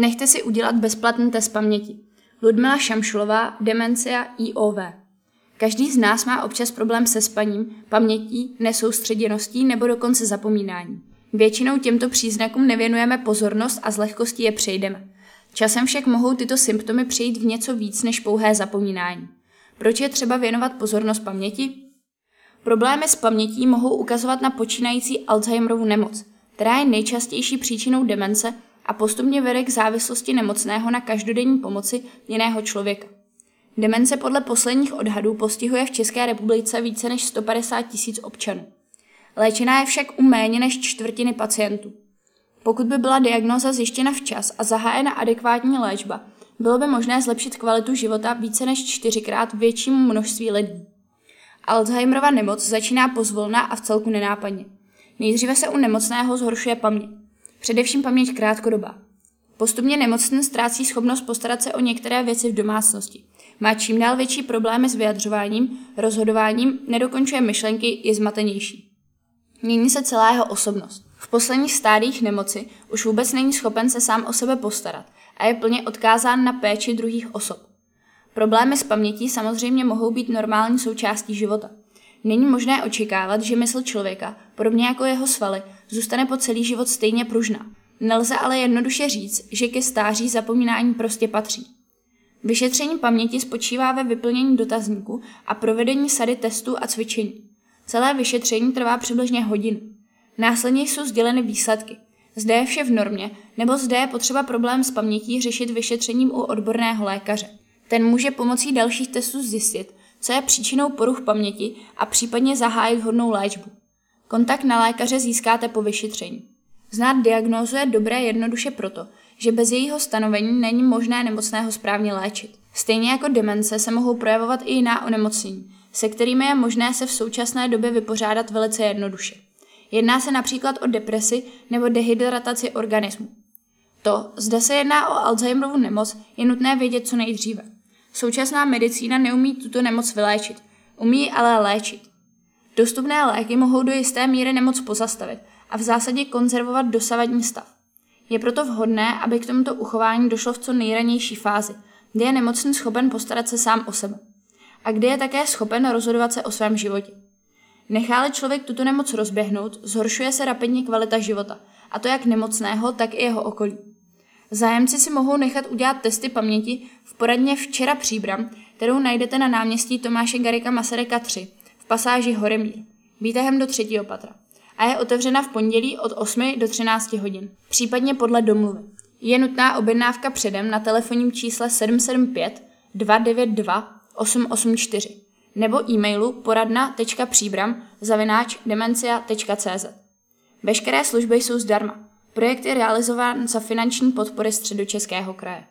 Nechte si udělat bezplatný test paměti. Ludmila Šamšulová, Demencia IOV. Každý z nás má občas problém se spaním, pamětí, nesoustředěností nebo dokonce zapomínáním. Většinou těmto příznakům nevěnujeme pozornost a z lehkostí je přejdeme. Časem však mohou tyto symptomy přejít v něco víc než pouhé zapomínání. Proč je třeba věnovat pozornost paměti? Problémy s pamětí mohou ukazovat na počínající Alzheimerovu nemoc, která je nejčastější příčinou demence a postupně vede k závislosti nemocného na každodenní pomoci jiného člověka. Demence podle posledních odhadů postihuje v České republice více než 150 tisíc občanů. Léčená je však u méně než čtvrtiny pacientů. Pokud by byla diagnoza zjištěna včas a zahájena adekvátní léčba, bylo by možné zlepšit kvalitu života více než čtyřikrát většímu množství lidí. Alzheimerova nemoc začíná pozvolna a v celku nenápadně. Nejdříve se u nemocného zhoršuje paměť. Především paměť krátkodobá. Postupně nemocný ztrácí schopnost postarat se o některé věci v domácnosti. Má čím dál větší problémy s vyjadřováním, rozhodováním, nedokončuje myšlenky, je zmatenější. Mění se celá jeho osobnost. V posledních stádích nemoci už vůbec není schopen se sám o sebe postarat a je plně odkázán na péči druhých osob. Problémy s pamětí samozřejmě mohou být normální součástí života. Není možné očekávat, že mysl člověka, podobně jako jeho svaly, zůstane po celý život stejně pružná. Nelze ale jednoduše říct, že ke stáří zapomínání prostě patří. Vyšetření paměti spočívá ve vyplnění dotazníku a provedení sady testů a cvičení. Celé vyšetření trvá přibližně hodinu. Následně jsou sděleny výsledky. Zde je vše v normě, nebo zde je potřeba problém s pamětí řešit vyšetřením u odborného lékaře. Ten může pomocí dalších testů zjistit, co je příčinou poruch paměti a případně zahájit hodnou léčbu. Kontakt na lékaře získáte po vyšetření. Znát diagnózu je dobré jednoduše proto, že bez jejího stanovení není možné nemocného správně léčit. Stejně jako demence se mohou projevovat i jiná onemocnění, se kterými je možné se v současné době vypořádat velice jednoduše. Jedná se například o depresi nebo dehydrataci organismu. To, zda se jedná o Alzheimerovu nemoc, je nutné vědět co nejdříve. Současná medicína neumí tuto nemoc vyléčit, umí ale léčit. Dostupné léky mohou do jisté míry nemoc pozastavit a v zásadě konzervovat dosavadní stav. Je proto vhodné, aby k tomuto uchování došlo v co nejranější fázi, kdy je nemocný schopen postarat se sám o sebe. A kdy je také schopen rozhodovat se o svém životě. Necháli člověk tuto nemoc rozběhnout, zhoršuje se rapidně kvalita života, a to jak nemocného, tak i jeho okolí. Zájemci si mohou nechat udělat testy paměti v poradně Včera Příbram, kterou najdete na náměstí Tomáše Garika Masaryka 3 v pasáži Horemír, výtahem do třetího patra a je otevřena v pondělí od 8 do 13 hodin, případně podle domluvy. Je nutná objednávka předem na telefonním čísle 775 292 884 nebo e-mailu poradna.příbram zavináč demencia.cz. Veškeré služby jsou zdarma. Projekt je realizován za finanční podpory Středočeského kraje.